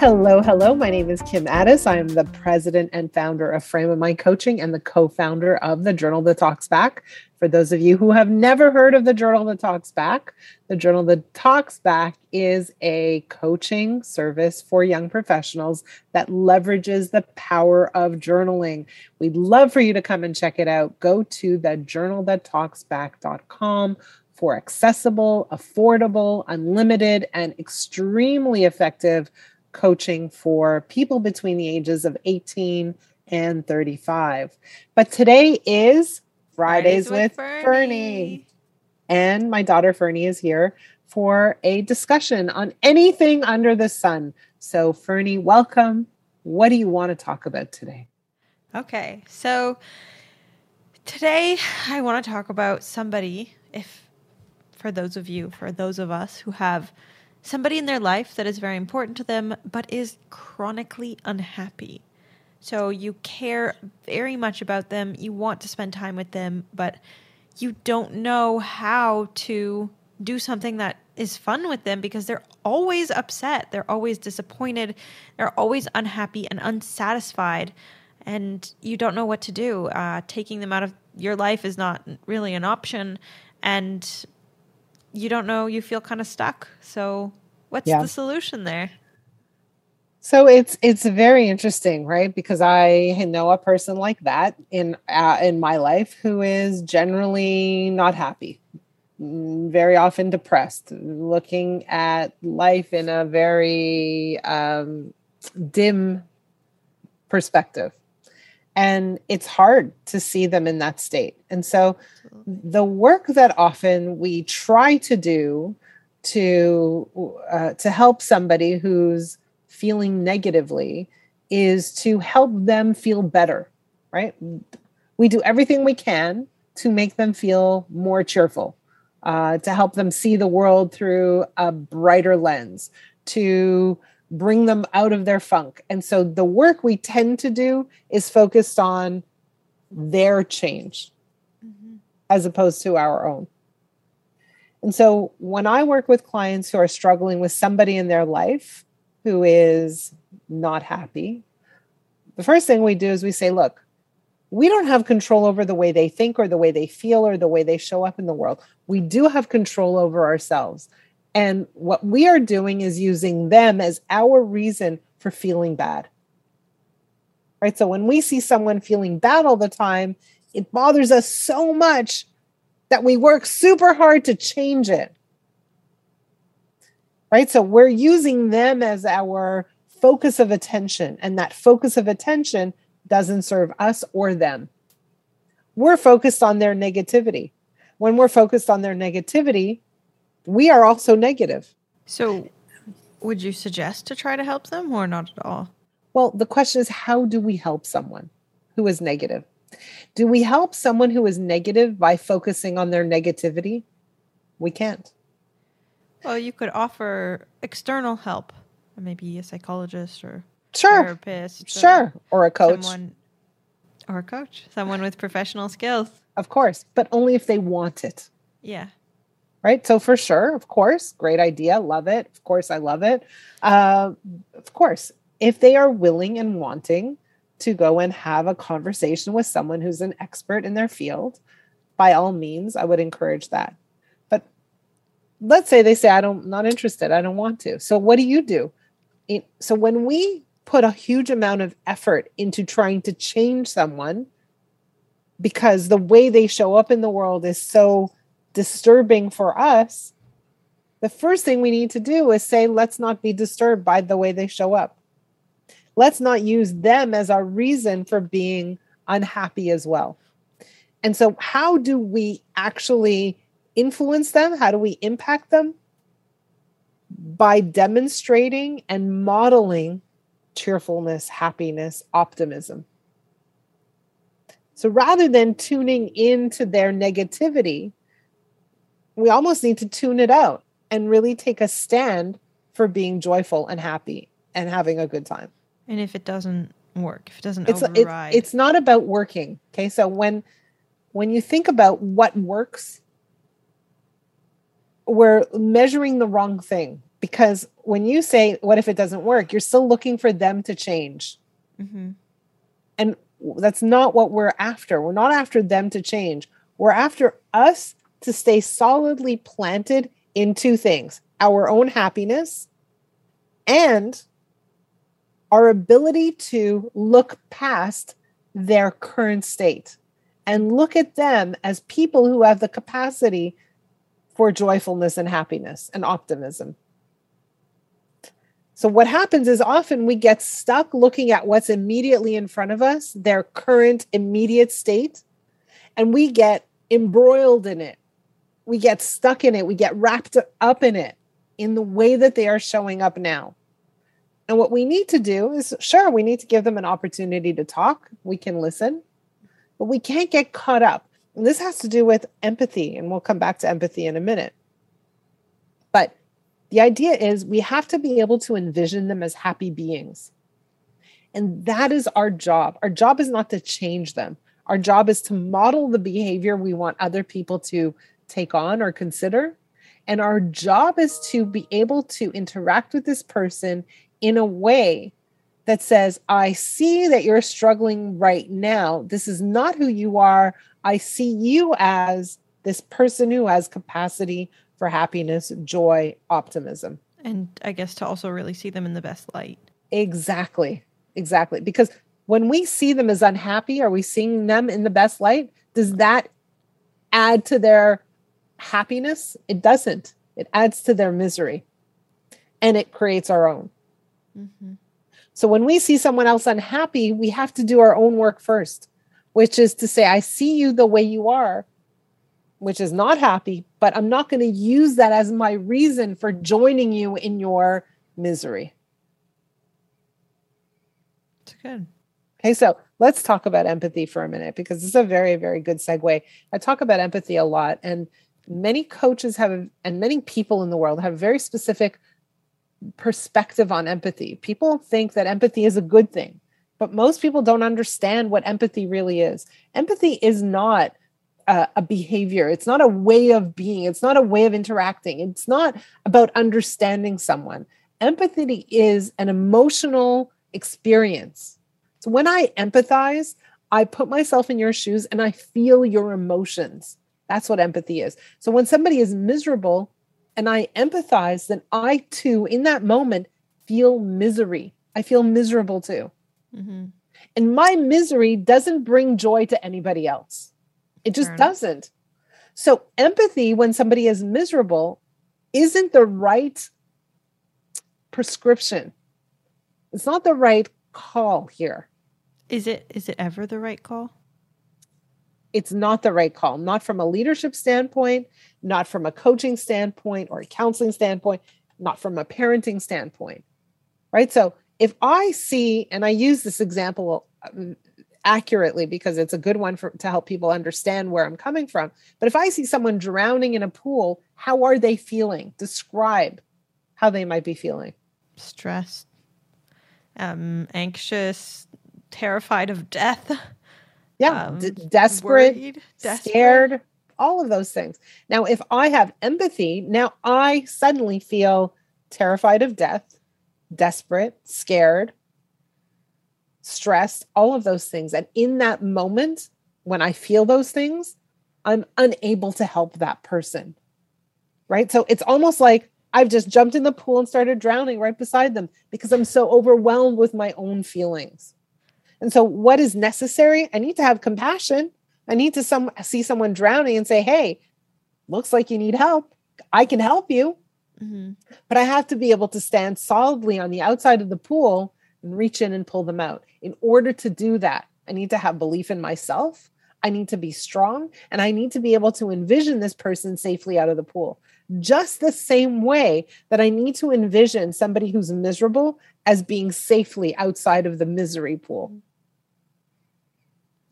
Hello, hello. My name is Kim Ades. I am the president and founder of Frame of Mind Coaching and the co founder of the Journal That Talks Back. For those of you who have never heard of the Journal That Talks Back, the Journal That Talks Back is a coaching service for young professionals that leverages the power of journaling. We'd love for you to come and check it out. Go to the journalthattalksback.com for accessible, affordable, unlimited, and extremely effective coaching for people between the ages of 18 and 35. But today is Fridays, Fridays with, with Fernie. Fernie. And my daughter Fernie is here for a discussion on anything under the sun. So, Fernie, welcome. What do you want to talk about today? Okay. So, today I want to talk about somebody, if for those of you, for those of us who have somebody in their life that is very important to them but is chronically unhappy. So you care very much about them, you want to spend time with them, but you don't know how to do something that is fun with them because they're always upset, they're always disappointed, they're always unhappy and unsatisfied, and you don't know what to do. Uh, taking them out of your life is not really an option, and you don't know, you feel kind of stuck. So, what's yeah. the solution there? So it's it's very interesting, right? Because I know a person like that in uh, in my life who is generally not happy, mm, very often depressed, looking at life in a very um, dim perspective, and it's hard to see them in that state. And so, the work that often we try to do to uh, to help somebody who's feeling negatively is to help them feel better, right? We do everything we can to make them feel more cheerful, uh, to help them see the world through a brighter lens, to bring them out of their funk. And so the work we tend to do is focused on their change mm-hmm. as opposed to our own. And so when I work with clients who are struggling with somebody in their life, who is not happy, the first thing we do is we say, look, we don't have control over the way they think or the way they feel or the way they show up in the world. We do have control over ourselves. And what we are doing is using them as our reason for feeling bad. Right. So when we see someone feeling bad all the time, it bothers us so much that we work super hard to change it right? So we're using them as our focus of attention, and that focus of attention doesn't serve us or them. We're focused on their negativity. When we're focused on their negativity, we are also negative. So, would you suggest to try to help them or not at all? Well, the question is how do we help someone who is negative? Do we help someone who is negative by focusing on their negativity? We can't. Well, you could offer external help, maybe a psychologist or sure. therapist, sure, or, or a coach, someone, or a coach, someone with professional skills. Of course, but only if they want it. Yeah. Right. So for sure, of course, great idea, love it. Of course, I love it. Uh, of course, if they are willing and wanting to go and have a conversation with someone who's an expert in their field, by all means, I would encourage that But let's say they say i don't not interested i don't want to so what do you do so when we put a huge amount of effort into trying to change someone because the way they show up in the world is so disturbing for us the first thing we need to do is say let's not be disturbed by the way they show up let's not use them as our reason for being unhappy as well and so how do we actually influence them? How do we impact them? By demonstrating and modeling cheerfulness, happiness, optimism. So rather than tuning into their negativity, we almost need to tune it out and really take a stand for being joyful and happy and having a good time. And if it doesn't work, if it doesn't it's, override, it's, it's not about working. Okay, so when when you think about what works we're measuring the wrong thing because when you say, What if it doesn't work? you're still looking for them to change. Mm-hmm. And that's not what we're after. We're not after them to change. We're after us to stay solidly planted in two things our own happiness and our ability to look past their current state and look at them as people who have the capacity for joyfulness and happiness and optimism. So, what happens is often we get stuck looking at what's immediately in front of us, their current immediate state, and we get embroiled in it. We get stuck in it. We get wrapped up in it in the way that they are showing up now. And what we need to do is sure, we need to give them an opportunity to talk. We can listen, but we can't get caught up. And this has to do with empathy, and we'll come back to empathy in a minute. But the idea is we have to be able to envision them as happy beings. And that is our job. Our job is not to change them. Our job is to model the behavior we want other people to take on or consider. And our job is to be able to interact with this person in a way that says, I see that you're struggling right now. This is not who you are. I see you as this person who has capacity for happiness, joy, optimism. And I guess to also really see them in the best light. Exactly. Exactly. Because when we see them as unhappy, are we seeing them in the best light? Does that add to their happiness? It doesn't. It adds to their misery and it creates our own. Mm-hmm. So when we see someone else unhappy, we have to do our own work first, which is to say, I see you the way you are, which is not happy, but I'm not going to use that as my reason for joining you in your misery. It's good. Okay, so let's talk about empathy for a minute because it's a very, very good segue. I talk about empathy a lot, and many coaches have, and many people in the world have very specific perspective on empathy. People think that empathy is a good thing, but most people don't understand what empathy really is. Empathy is not a, a, behavior, it's not a way of being, it's not a way of interacting, it's not about understanding someone. Empathy is an emotional experience. So when I empathize, I put myself in your shoes and I feel your emotions. That's what empathy is. So when somebody is miserable, and I empathize, then I too, in that moment, feel misery. I feel miserable too. Mm-hmm. And my misery doesn't bring joy to anybody else. It just doesn't. So, empathy when somebody is miserable isn't the right prescription. It's not the right call here. Is it is it ever the right call? It's not the right call, not from a leadership standpoint, not from a coaching standpoint or a counseling standpoint, not from a parenting standpoint. Right. So if I see, and I use this example um, accurately because it's a good one for to help people understand where I'm coming from. But if I see someone drowning in a pool, how are they feeling? Describe how they might be feeling. Stressed, um, anxious, terrified of death. Yeah, um, d- desperate, worried, desperate, scared, all of those things. Now, if I have empathy, now I suddenly feel terrified of death, desperate, scared, stressed, all of those things. And in that moment, when I feel those things, I'm unable to help that person. Right. So it's almost like I've just jumped in the pool and started drowning right beside them because I'm so overwhelmed with my own feelings. And so, what is necessary? I need to have compassion. I need to some see someone drowning and say, "Hey, looks like you need help. I can help you." Mm-hmm. But I have to be able to stand solidly on the outside of the pool and reach in and pull them out. In order to do that, I need to have belief in myself. I need to be strong and I need to be able to envision this person safely out of the pool. Just the same way that I need to envision somebody who's miserable as being safely outside of the misery pool.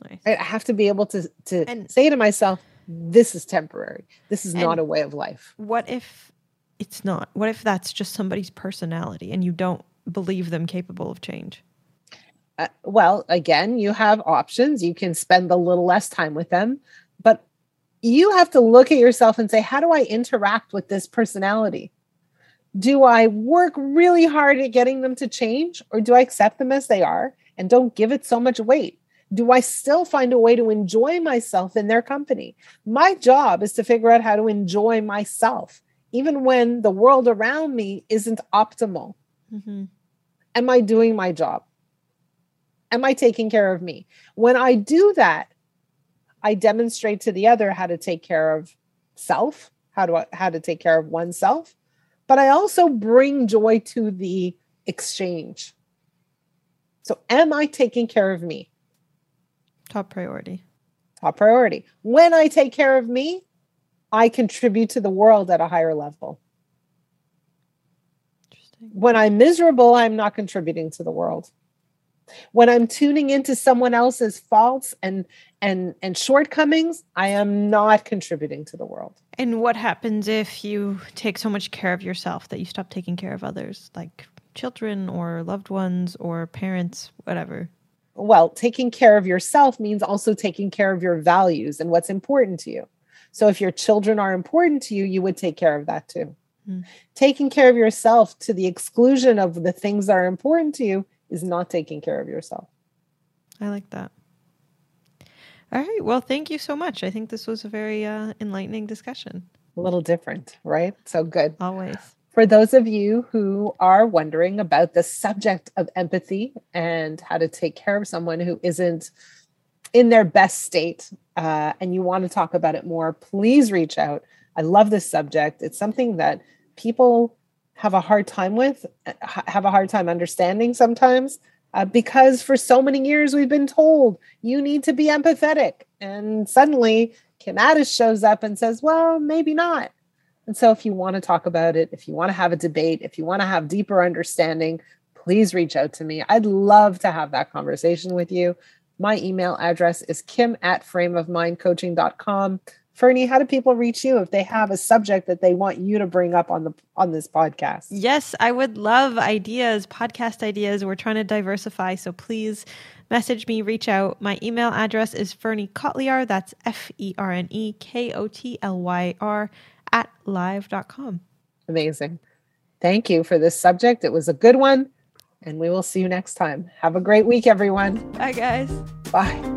Nice. I have to be able to to and, say to myself, this is temporary. This is not a way of life. What if it's not? What if that's just somebody's personality and you don't believe them capable of change? Uh, well, again, you have options. You can spend a little less time with them, but you have to look at yourself and say, how do I interact with this personality? Do I work really hard at getting them to change or do I accept them as they are and don't give it so much weight? Do I still find a way to enjoy myself in their company? My job is to figure out how to enjoy myself, even when the world around me isn't optimal. Mm-hmm. Am I doing my job? Am I taking care of me? When I do that, I demonstrate to the other how to take care of self, how to how to take care of oneself, but I also bring joy to the exchange. So am I taking care of me? Top priority. Top priority. When I take care of me, I contribute to the world at a higher level. When I'm miserable, I'm not contributing to the world. When I'm tuning into someone else's faults and and and shortcomings, I am not contributing to the world. And what happens if you take so much care of yourself that you stop taking care of others, like children or loved ones or parents, whatever? Well, taking care of yourself means also taking care of your values and what's important to you. So if your children are important to you, you would take care of that too. Mm. Taking care of yourself to the exclusion of the things that are important to you is not taking care of yourself. I like that. All right. Well, thank you so much. I think this was a very uh, enlightening discussion. A little different, right? So good. Always. For those of you who are wondering about the subject of empathy and how to take care of someone who isn't in their best state uh, and you want to talk about it more, please reach out. I love this subject. It's something that people have a hard time with, have a hard time understanding sometimes, uh, because for so many years we've been told you need to be empathetic. And suddenly Kim Ades shows up and says, well, maybe not. And so if you want to talk about it, if you want to have a debate, if you want to have deeper understanding, please reach out to me. I'd love to have that conversation with you. My email address is kim at frameofmindcoaching.com. Fernie, how do people reach you if they have a subject that they want you to bring up on the on this podcast? Yes, I would love ideas, podcast ideas. We're trying to diversify, so please message me, reach out. My email address is Fernie Kotlyar. That's F E R N E K O T L Y R at live.com. Amazing. Thank you for this subject. It was a good one, and we will see you next time. Have a great week, everyone. Bye, guys. Bye.